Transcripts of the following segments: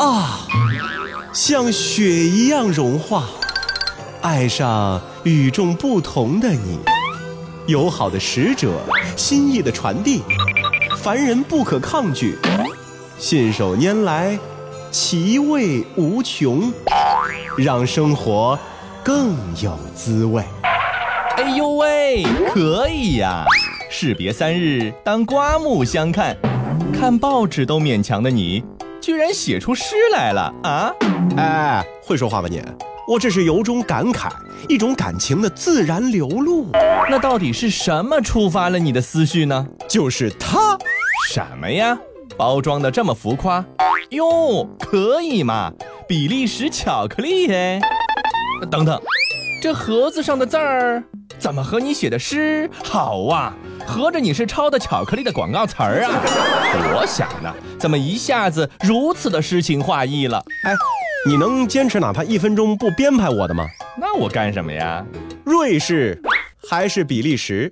啊，像雪一样融化，爱上与众不同的你，友好的使者，心意的传递，凡人不可抗拒，信手拈来，其味无穷，让生活更有滋味。哎呦喂，可以呀！士别三日，当刮目相看。看报纸都勉强的你，居然写出诗来了啊！哎，会说话吧你？我这是由衷感慨，一种感情的自然流露。那到底是什么触发了你的思绪呢？就是它。什么呀？包装的这么浮夸？哟，可以嘛？比利时巧克力哎！等等，这盒子上的字儿。怎么和你写的诗好啊？合着你是抄的巧克力的广告词儿啊？我想呢，怎么一下子如此的诗情画意了？哎，你能坚持哪怕一分钟不编排我的吗？那我干什么呀？瑞士还是比利时？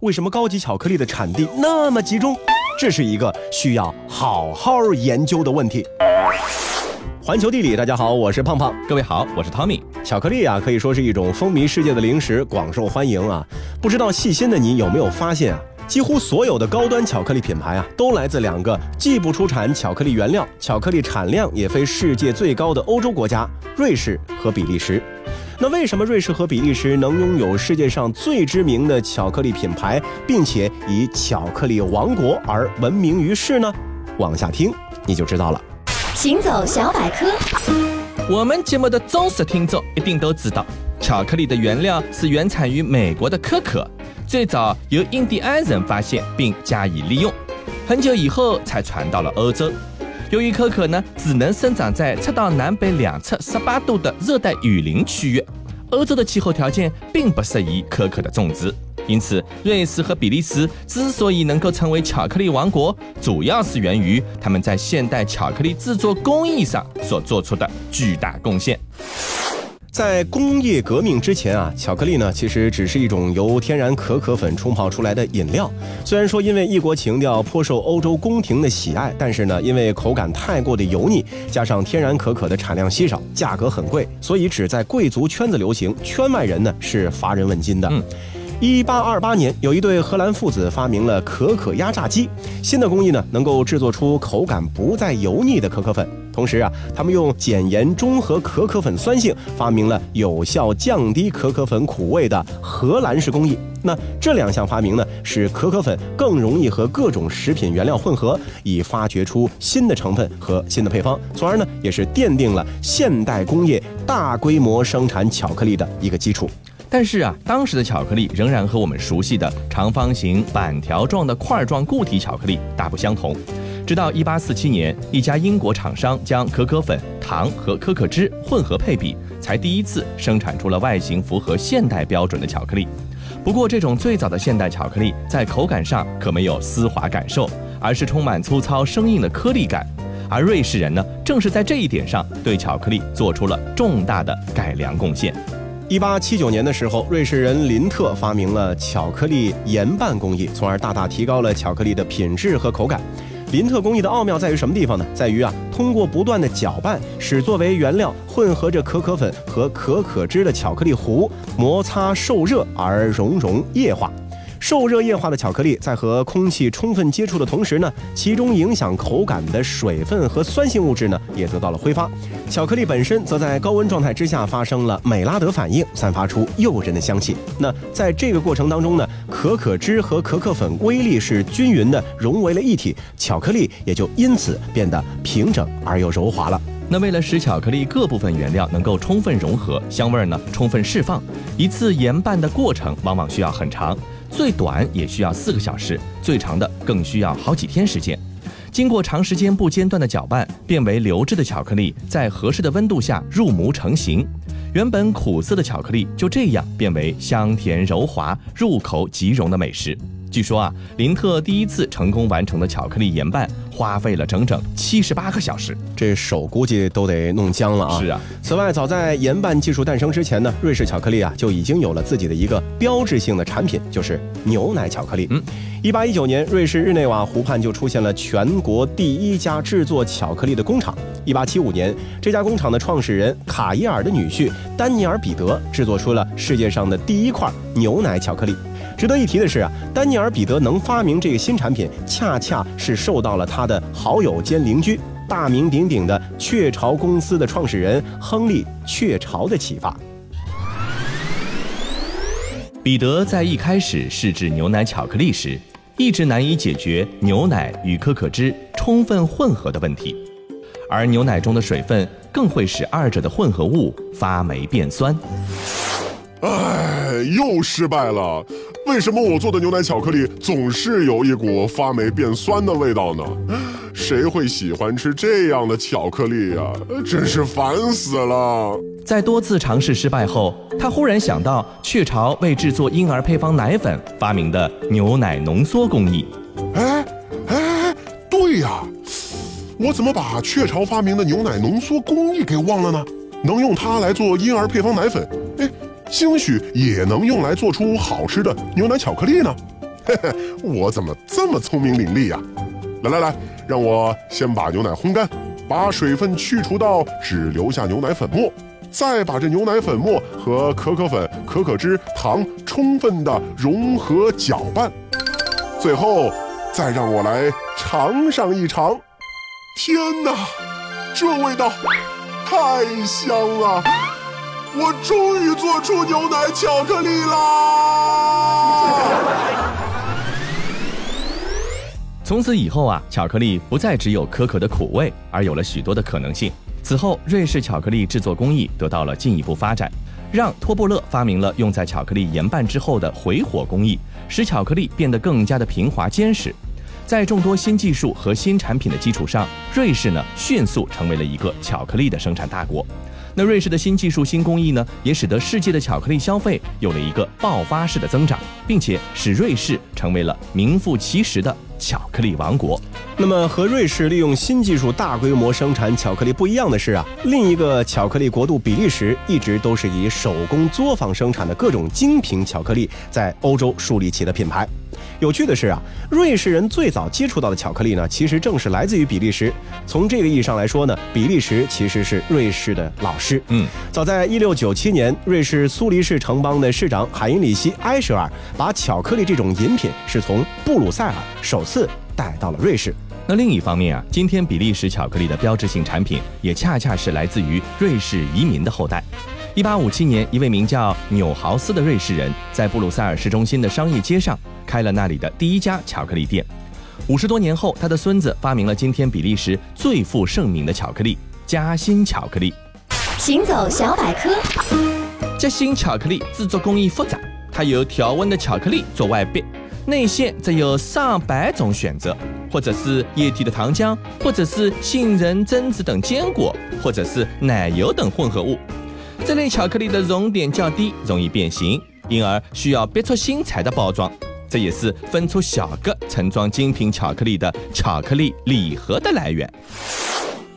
为什么高级巧克力的产地那么集中？这是一个需要好好研究的问题。环球地理，大家好，我是胖胖。各位好，我是 Tommy。巧克力啊，可以说是一种风靡世界的零食，广受欢迎啊。不知道细心的你有没有发现啊？几乎所有的高端巧克力品牌啊，都来自两个既不出产巧克力原料，巧克力产量也非世界最高的欧洲国家——瑞士和比利时。那为什么瑞士和比利时能拥有世界上最知名的巧克力品牌，并且以巧克力王国而闻名于世呢？往下听你就知道了。行走小百科，我们节目的忠实听众一定都知道，巧克力的原料是原产于美国的可可，最早由印第安人发现并加以利用，很久以后才传到了欧洲。由于可可呢，只能生长在赤道南北两侧十八度的热带雨林区域，欧洲的气候条件并不适宜可可的种植。因此，瑞士和比利时之所以能够成为巧克力王国，主要是源于他们在现代巧克力制作工艺上所做出的巨大贡献。在工业革命之前啊，巧克力呢其实只是一种由天然可可粉冲泡出来的饮料。虽然说因为异国情调颇受欧洲宫廷的喜爱，但是呢，因为口感太过的油腻，加上天然可可的产量稀少，价格很贵，所以只在贵族圈子流行，圈外人呢是乏人问津的。一八二八年，有一对荷兰父子发明了可可压榨机。新的工艺呢，能够制作出口感不再油腻的可可粉。同时啊，他们用碱盐中和可可粉酸性，发明了有效降低可可粉苦味的荷兰式工艺。那这两项发明呢，使可可粉更容易和各种食品原料混合，以发掘出新的成分和新的配方，从而呢，也是奠定了现代工业大规模生产巧克力的一个基础。但是啊，当时的巧克力仍然和我们熟悉的长方形板条状的块状固体巧克力大不相同。直到1847年，一家英国厂商将可可粉、糖和可可脂混合配比，才第一次生产出了外形符合现代标准的巧克力。不过，这种最早的现代巧克力在口感上可没有丝滑感受，而是充满粗糙生硬的颗粒感。而瑞士人呢，正是在这一点上对巧克力做出了重大的改良贡献。一八七九年的时候，瑞士人林特发明了巧克力盐拌工艺，从而大大提高了巧克力的品质和口感。林特工艺的奥妙在于什么地方呢？在于啊，通过不断的搅拌，使作为原料混合着可可粉和可可脂的巧克力糊摩擦受热而熔融液化。受热液化的巧克力在和空气充分接触的同时呢，其中影响口感的水分和酸性物质呢也得到了挥发。巧克力本身则在高温状态之下发生了美拉德反应，散发出诱人的香气。那在这个过程当中呢，可可脂和可可粉微粒是均匀的融为了一体，巧克力也就因此变得平整而又柔滑了。那为了使巧克力各部分原料能够充分融合，香味呢充分释放，一次研拌的过程往往需要很长。最短也需要四个小时，最长的更需要好几天时间。经过长时间不间断的搅拌，变为流质的巧克力在合适的温度下入模成型。原本苦涩的巧克力就这样变为香甜柔滑、入口即溶的美食。据说啊，林特第一次成功完成的巧克力研拌，花费了整整七十八个小时，这手估计都得弄僵了啊！是啊。此外，早在研拌技术诞生之前呢，瑞士巧克力啊就已经有了自己的一个标志性的产品，就是牛奶巧克力。嗯，一八一九年，瑞士日内瓦湖畔就出现了全国第一家制作巧克力的工厂。一八七五年，这家工厂的创始人卡耶尔的女婿丹尼尔彼得制作出了世界上的第一块牛奶巧克力。值得一提的是啊，丹尼尔·彼得能发明这个新产品，恰恰是受到了他的好友兼邻居、大名鼎鼎的雀巢公司的创始人亨利·雀巢的启发。彼得在一开始试制牛奶巧克力时，一直难以解决牛奶与可可脂充分混合的问题，而牛奶中的水分更会使二者的混合物发霉变酸。唉，又失败了。为什么我做的牛奶巧克力总是有一股发霉变酸的味道呢？谁会喜欢吃这样的巧克力呀？真是烦死了！在多次尝试失败后，他忽然想到雀巢为制作婴儿配方奶粉发明的牛奶浓缩工艺。哎哎，对呀，我怎么把雀巢发明的牛奶浓缩工艺给忘了呢？能用它来做婴儿配方奶粉，哎。兴许也能用来做出好吃的牛奶巧克力呢。嘿嘿，我怎么这么聪明伶俐呀？来来来，让我先把牛奶烘干，把水分去除到只留下牛奶粉末，再把这牛奶粉末和可可粉、可可脂、糖充分的融合搅拌，最后再让我来尝上一尝。天哪，这味道太香了！我终于做出牛奶巧克力啦！从此以后啊，巧克力不再只有可可的苦味，而有了许多的可能性。此后，瑞士巧克力制作工艺得到了进一步发展，让托布勒发明了用在巧克力研拌之后的回火工艺，使巧克力变得更加的平滑坚实。在众多新技术和新产品的基础上，瑞士呢迅速成为了一个巧克力的生产大国。那瑞士的新技术、新工艺呢，也使得世界的巧克力消费有了一个爆发式的增长，并且使瑞士成为了名副其实的巧克力王国。那么，和瑞士利用新技术大规模生产巧克力不一样的是啊，另一个巧克力国度比利时一直都是以手工作坊生产的各种精品巧克力在欧洲树立起的品牌。有趣的是啊，瑞士人最早接触到的巧克力呢，其实正是来自于比利时。从这个意义上来说呢，比利时其实是瑞士的老师。嗯，早在一六九七年，瑞士苏黎世城邦的市长海因里希·埃舍尔把巧克力这种饮品是从布鲁塞尔首次带到了瑞士。那另一方面啊，今天比利时巧克力的标志性产品也恰恰是来自于瑞士移民的后代。一八五七年，一位名叫纽豪斯的瑞士人在布鲁塞尔市中心的商业街上。开了那里的第一家巧克力店。五十多年后，他的孙子发明了今天比利时最负盛名的巧克力——夹心巧克力。行走小百科：夹心巧克力制作工艺复杂，它由调温的巧克力做外壁，内馅则有上百种选择，或者是液体的糖浆，或者是杏仁、榛子等坚果，或者是奶油等混合物。这类巧克力的熔点较低，容易变形，因而需要别出心裁的包装。这也是分出小个盛装精品巧克力的巧克力礼盒的来源。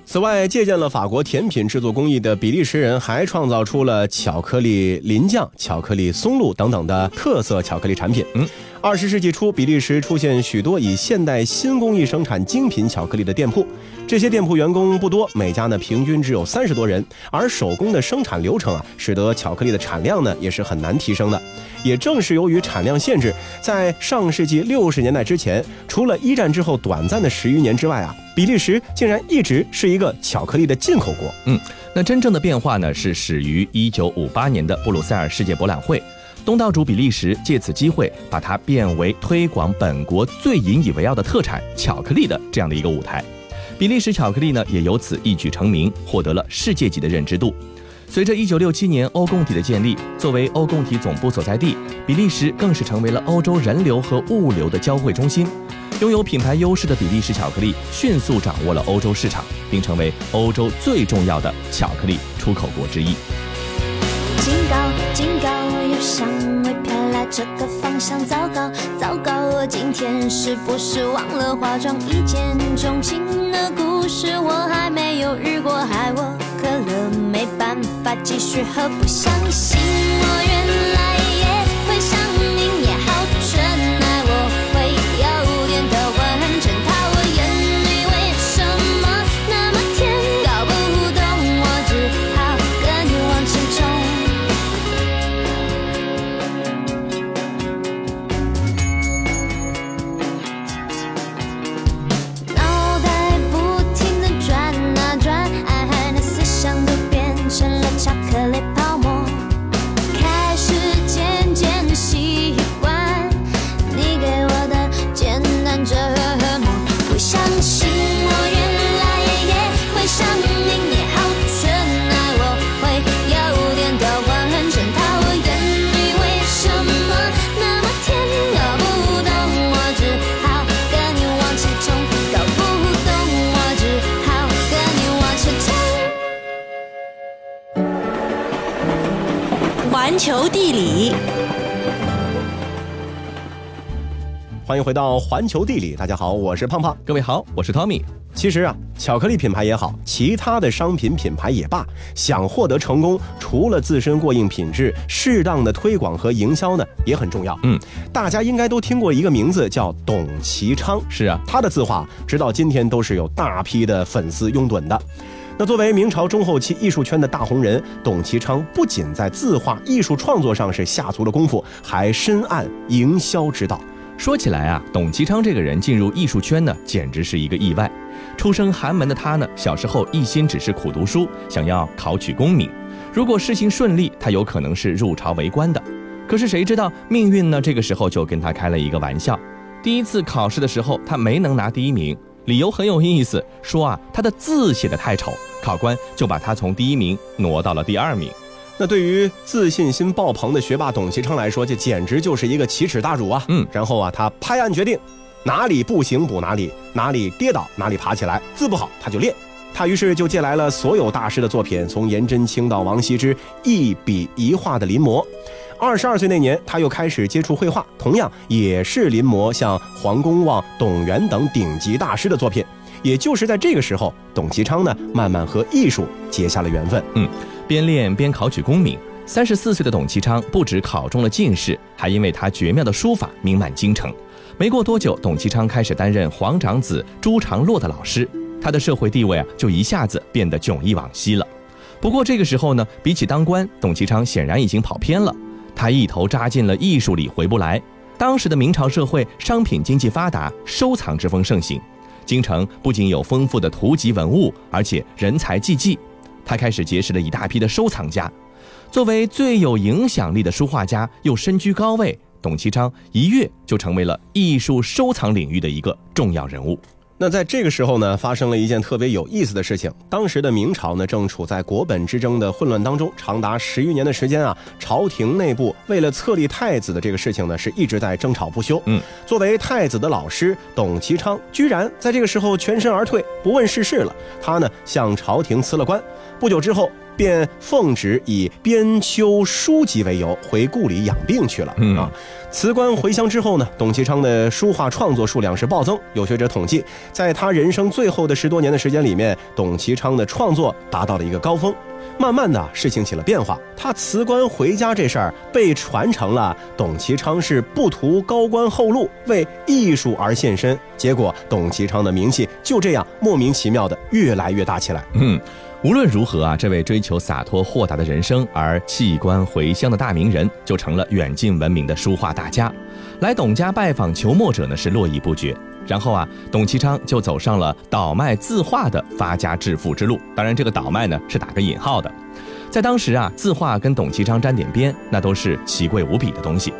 此外，借鉴了法国甜品制作工艺的比利时人还创造出了巧克力淋酱、巧克力松露等等的特色巧克力产品。嗯。二十世纪初，比利时出现许多以现代新工艺生产精品巧克力的店铺。这些店铺员工不多，每家呢平均只有三十多人，而手工的生产流程啊，使得巧克力的产量呢也是很难提升的。也正是由于产量限制，在上世纪六十年代之前，除了一战之后短暂的十余年之外啊，比利时竟然一直是一个巧克力的进口国。嗯，那真正的变化呢，是始于一九五八年的布鲁塞尔世界博览会。东道主比利时借此机会，把它变为推广本国最引以为傲的特产巧克力的这样的一个舞台。比利时巧克力呢，也由此一举成名，获得了世界级的认知度。随着1967年欧共体的建立，作为欧共体总部所在地，比利时更是成为了欧洲人流和物流的交汇中心。拥有品牌优势的比利时巧克力迅速掌握了欧洲市场，并成为欧洲最重要的巧克力出口国之一。警告！警告！我有香味飘来这个方向，糟糕！糟糕！我今天是不是忘了化妆？一见钟情的故事我还没有遇过，害我可乐没办法继续喝，不相信欢迎回到环球地理，大家好，我是胖胖。各位好，我是 Tommy。其实啊，巧克力品牌也好，其他的商品品牌也罢，想获得成功，除了自身过硬品质，适当的推广和营销呢，也很重要。嗯，大家应该都听过一个名字叫董其昌，是啊，他的字画直到今天都是有大批的粉丝拥趸的。那作为明朝中后期艺术圈的大红人，董其昌不仅在字画艺术创作上是下足了功夫，还深谙营销之道。说起来啊，董其昌这个人进入艺术圈呢，简直是一个意外。出生寒门的他呢，小时候一心只是苦读书，想要考取功名。如果事情顺利，他有可能是入朝为官的。可是谁知道命运呢？这个时候就跟他开了一个玩笑。第一次考试的时候，他没能拿第一名，理由很有意思，说啊他的字写得太丑，考官就把他从第一名挪到了第二名。那对于自信心爆棚的学霸董其昌来说，这简直就是一个奇耻大辱啊！嗯然后啊，他拍案决定，哪里不行补哪里，哪里跌倒哪里爬起来，字不好他就练。他于是就借来了所有大师的作品，从颜真卿到王羲之，一笔一画的临摹。二十二岁那年，他又开始接触绘画，同样也是临摹像黄公望、董源等顶级大师的作品。也就是在这个时候，董其昌呢，慢慢和艺术结下了缘分。边练边考取功名。三十四岁的董其昌不止考中了进士，还因为他绝妙的书法名满京城。没过多久，董其昌开始担任皇长子朱常洛的老师，他的社会地位啊就一下子变得迥异往昔了。不过这个时候呢，比起当官，董其昌显然已经跑偏了，他一头扎进了艺术里回不来。当时的明朝社会商品经济发达，收藏之风盛行，京城不仅有丰富的图籍文物，而且人才济济。他开始结识了一大批的收藏家。作为最有影响力的书画家，又身居高位，董其昌一跃就成为了艺术收藏领域的一个重要人物。那在这个时候呢，发生了一件特别有意思的事情。当时的明朝呢，正处在国本之争的混乱当中，长达十余年的时间啊，朝廷内部为了册立太子的这个事情呢，是一直在争吵不休。嗯，作为太子的老师，董其昌居然在这个时候全身而退，不问世事了。他呢，向朝廷辞了官。不久之后，便奉旨以编修书籍为由回故里养病去了。嗯啊，辞官回乡之后呢，董其昌的书画创作数量是暴增。有学者统计，在他人生最后的十多年的时间里面，董其昌的创作达到了一个高峰。慢慢的，事情起了变化。他辞官回家这事儿被传成了董其昌是不图高官厚禄，为艺术而献身。结果，董其昌的名气就这样莫名其妙的越来越大起来。嗯，无论如何啊，这位追求洒脱豁达的人生而弃官回乡的大名人，就成了远近闻名的书画大家。来董家拜访求墨者呢是络绎不绝。然后啊，董其昌就走上了倒卖字画的发家致富之路。当然，这个倒卖呢是打个引号的。在当时啊，字画跟董其昌沾点边，那都是奇贵无比的东西。《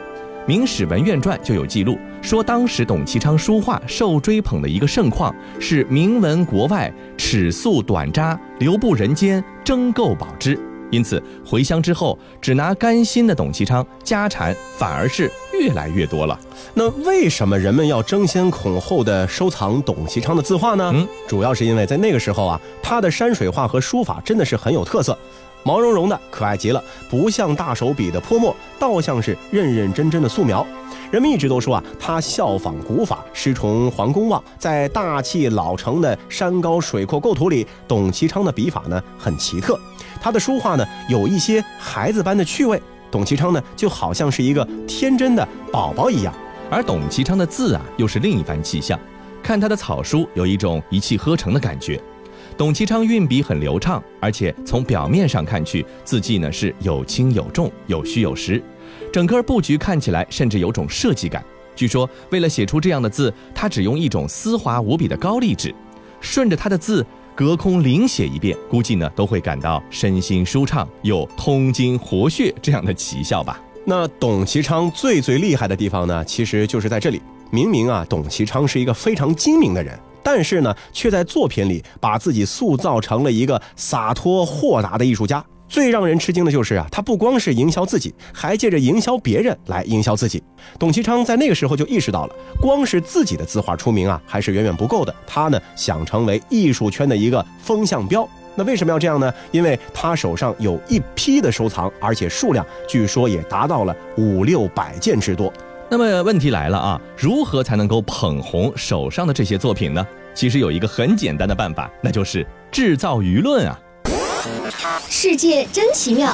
明史文苑传》就有记录说，当时董其昌书画受追捧的一个盛况是名闻国外，尺素短札，流布人间，争购宝之。因此，回乡之后，只拿甘心的董其昌，家产反而是越来越多了。那为什么人们要争先恐后的收藏董其昌的字画呢？嗯，主要是因为在那个时候啊，他的山水画和书法真的是很有特色。毛茸茸的，可爱极了，不像大手笔的泼墨，倒像是认认真真的素描。人们一直都说啊，他效仿古法，师从黄公望，在大气老成的山高水阔构图里，董其昌的笔法呢很奇特，他的书画呢有一些孩子般的趣味，董其昌呢就好像是一个天真的宝宝一样。而董其昌的字啊，又是另一番气象。看他的草书，有一种一气呵成的感觉。董其昌运笔很流畅，而且从表面上看去，字迹呢是有轻有重，有虚有实。整个布局看起来甚至有种设计感。据说为了写出这样的字，他只用一种丝滑无比的高丽纸，顺着他的字隔空临写一遍，估计呢都会感到身心舒畅，有通经活血这样的奇效吧。那董其昌最最厉害的地方呢，其实就是在这里。明明啊，董其昌是一个非常精明的人，但是呢，却在作品里把自己塑造成了一个洒脱豁达的艺术家。最让人吃惊的就是啊，他不光是营销自己，还借着营销别人来营销自己。董其昌在那个时候就意识到了，光是自己的字画出名啊，还是远远不够的。他呢，想成为艺术圈的一个风向标。那为什么要这样呢？因为他手上有一批的收藏，而且数量据说也达到了五六百件之多。那么问题来了啊，如何才能够捧红手上的这些作品呢？其实有一个很简单的办法，那就是制造舆论啊。世界真奇妙。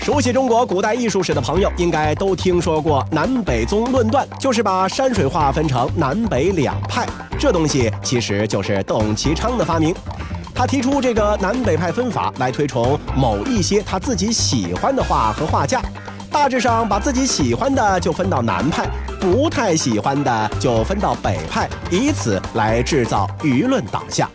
熟悉中国古代艺术史的朋友，应该都听说过南北宗论断，就是把山水画分成南北两派。这东西其实就是董其昌的发明。他提出这个南北派分法，来推崇某一些他自己喜欢的画和画家。大致上把自己喜欢的就分到南派，不太喜欢的就分到北派，以此来制造舆论导向。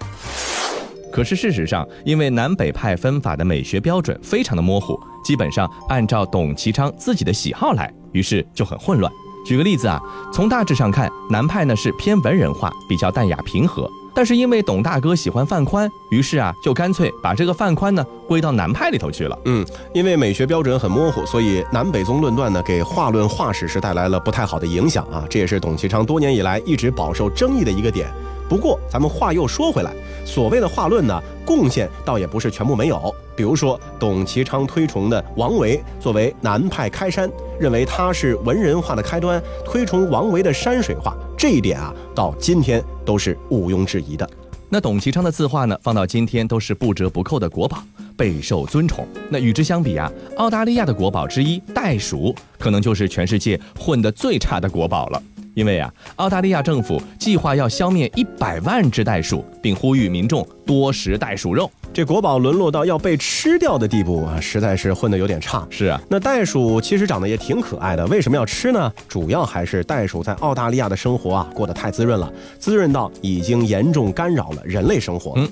可是事实上，因为南北派分法的美学标准非常的模糊，基本上按照董其昌自己的喜好来，于是就很混乱。举个例子啊，从大致上看，南派呢是偏文人化，比较淡雅平和。但是因为董大哥喜欢范宽，于是啊，就干脆把这个范宽呢归到南派里头去了。嗯，因为美学标准很模糊，所以南北宗论断呢，给画论画史是带来了不太好的影响啊。这也是董其昌多年以来一直饱受争议的一个点。不过，咱们话又说回来，所谓的画论呢，贡献倒也不是全部没有。比如说，董其昌推崇的王维作为南派开山，认为他是文人画的开端，推崇王维的山水画，这一点啊，到今天都是毋庸置疑的。那董其昌的字画呢，放到今天都是不折不扣的国宝，备受尊崇。那与之相比啊，澳大利亚的国宝之一袋鼠，可能就是全世界混得最差的国宝了。因为啊，澳大利亚政府计划要消灭一百万只袋鼠，并呼吁民众多食袋鼠肉。这国宝沦落到要被吃掉的地步啊，实在是混得有点差。是啊，那袋鼠其实长得也挺可爱的，为什么要吃呢？主要还是袋鼠在澳大利亚的生活啊，过得太滋润了，滋润到已经严重干扰了人类生活。嗯。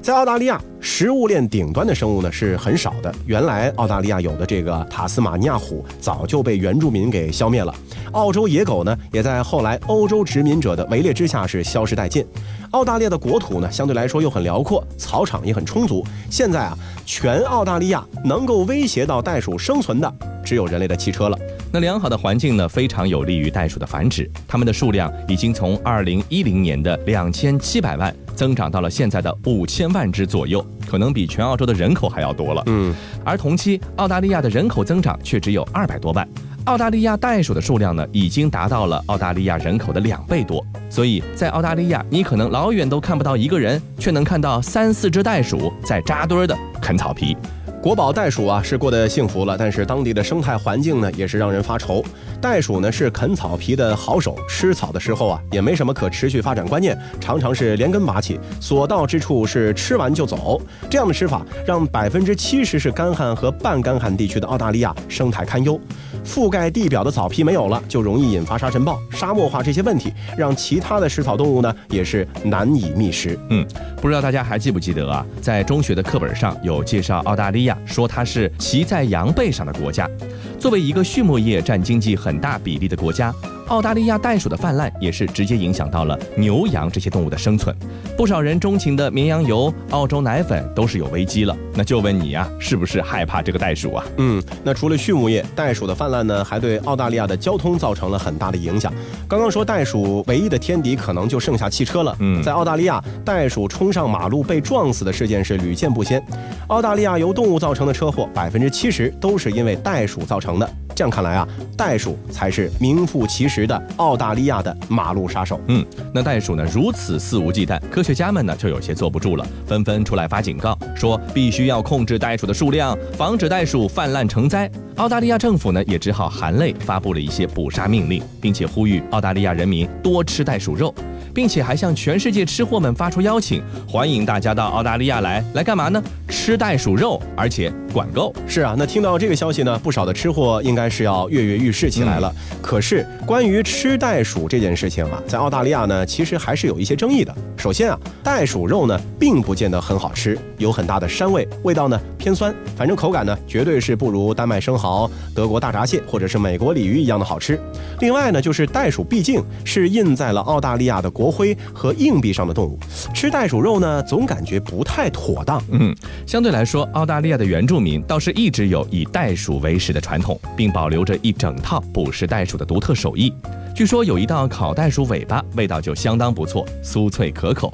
在澳大利亚，食物链顶端的生物呢是很少的。原来澳大利亚有的这个塔斯马尼亚虎早就被原住民给消灭了，澳洲野狗呢也在后来欧洲殖民者的围猎之下是消失殆尽。澳大利亚的国土呢相对来说又很辽阔，草场也很充足。现在啊，全澳大利亚能够威胁到袋鼠生存的只有人类的汽车了。那良好的环境呢非常有利于袋鼠的繁殖，它们的数量已经从二零一零年的两千七百万。增长到了现在的五千万只左右，可能比全澳洲的人口还要多了。嗯，而同期澳大利亚的人口增长却只有二百多万，澳大利亚袋鼠的数量呢，已经达到了澳大利亚人口的两倍多。所以在澳大利亚，你可能老远都看不到一个人，却能看到三四只袋鼠在扎堆的啃草皮。国宝袋鼠啊是过得幸福了，但是当地的生态环境呢也是让人发愁。袋鼠呢是啃草皮的好手，吃草的时候啊也没什么可持续发展观念，常常是连根拔起，所到之处是吃完就走。这样的吃法让百分之七十是干旱和半干旱地区的澳大利亚生态堪忧。覆盖地表的草皮没有了，就容易引发沙尘暴、沙漠化这些问题，让其他的食草动物呢也是难以觅食。嗯，不知道大家还记不记得啊，在中学的课本上有介绍澳大利亚。说它是骑在羊背上的国家，作为一个畜牧业占经济很大比例的国家，澳大利亚袋鼠的泛滥也是直接影响到了牛羊这些动物的生存。不少人钟情的绵羊油、澳洲奶粉都是有危机了。那就问你呀、是不是害怕这个袋鼠啊？嗯，那除了畜牧业，袋鼠的泛滥呢，还对澳大利亚的交通造成了很大的影响。刚刚说袋鼠唯一的天敌可能就剩下汽车了。嗯在澳大利亚，袋鼠冲上马路被撞死的事件是屡见不鲜。澳大利亚由动物造成的车祸，百分之七十都是因为袋鼠造成的。这样看来啊，袋鼠才是名副其实的澳大利亚的马路杀手。嗯，那袋鼠呢如此肆无忌惮，科学家们呢就有些坐不住了，纷纷出来发警告，说必须要控制袋鼠的数量，防止袋鼠泛滥成灾。澳大利亚政府呢也只好含泪发布了一些捕杀命令，并且呼吁澳大利亚人民多吃袋鼠肉，并且还向全世界吃货们发出邀请，欢迎大家到澳大利亚来，来干嘛呢？吃袋鼠肉，而且管够。是啊，那听到这个消息呢，不少的吃货应该是要跃跃欲试起来了。可是关于吃袋鼠这件事情啊，在澳大利亚呢，其实还是有一些争议的。首先啊，袋鼠肉呢并不见得很好吃，有很大的膻味，味道呢偏酸，反正口感呢绝对是不如丹麦生蚝、德国大闸蟹或者是美国鲤鱼一样的好吃。另外呢，就是袋鼠毕竟是印在了澳大利亚的国徽和硬币上的动物，吃袋鼠肉呢总感觉不太妥当。嗯，相对来说，澳大利亚的原住民倒是一直有以袋鼠为食的传统，并保留着一整套捕食袋鼠的独特手艺。据说有一道烤袋鼠尾巴，味道就相当不错，酥脆可口。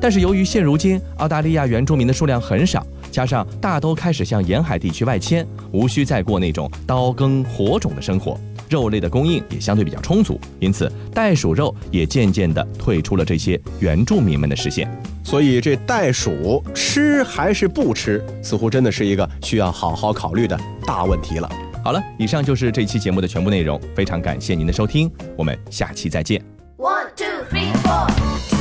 但是由于现如今澳大利亚原住民的数量很少，加上大都开始向沿海地区外迁，无需再过那种刀耕火种的生活，肉类的供应也相对比较充足，因此袋鼠肉也渐渐地退出了这些原住民们的视线。所以这袋鼠吃还是不吃，似乎真的是一个需要好好考虑的大问题了。好了，以上就是这期节目的全部内容，非常感谢您的收听，我们下期再见。One, two, three, four.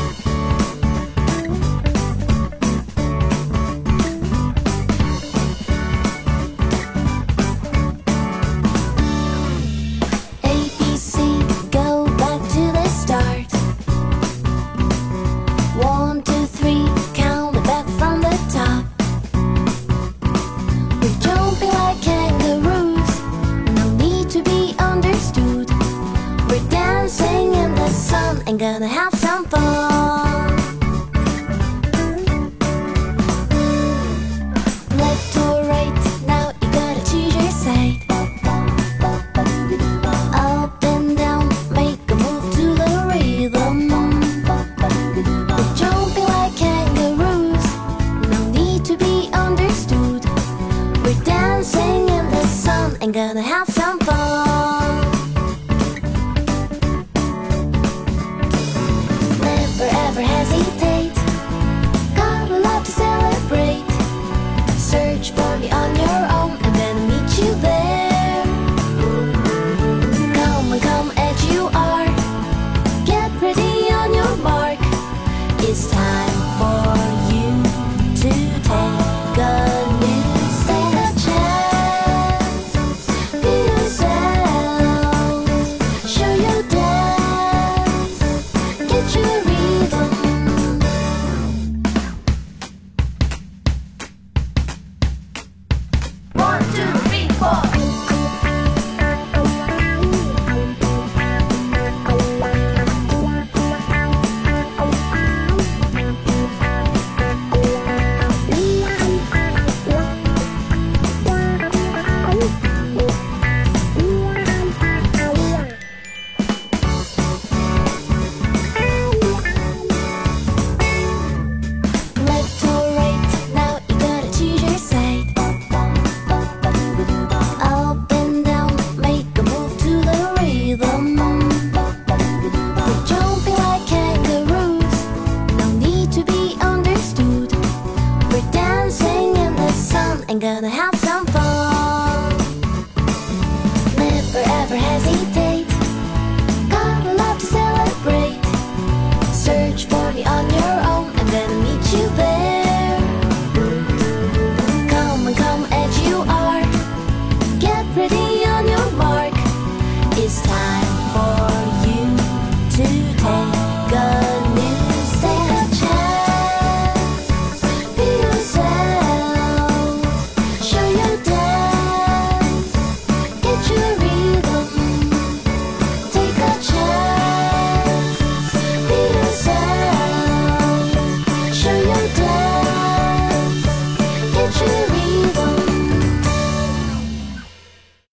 In the sun and gonna have some fun.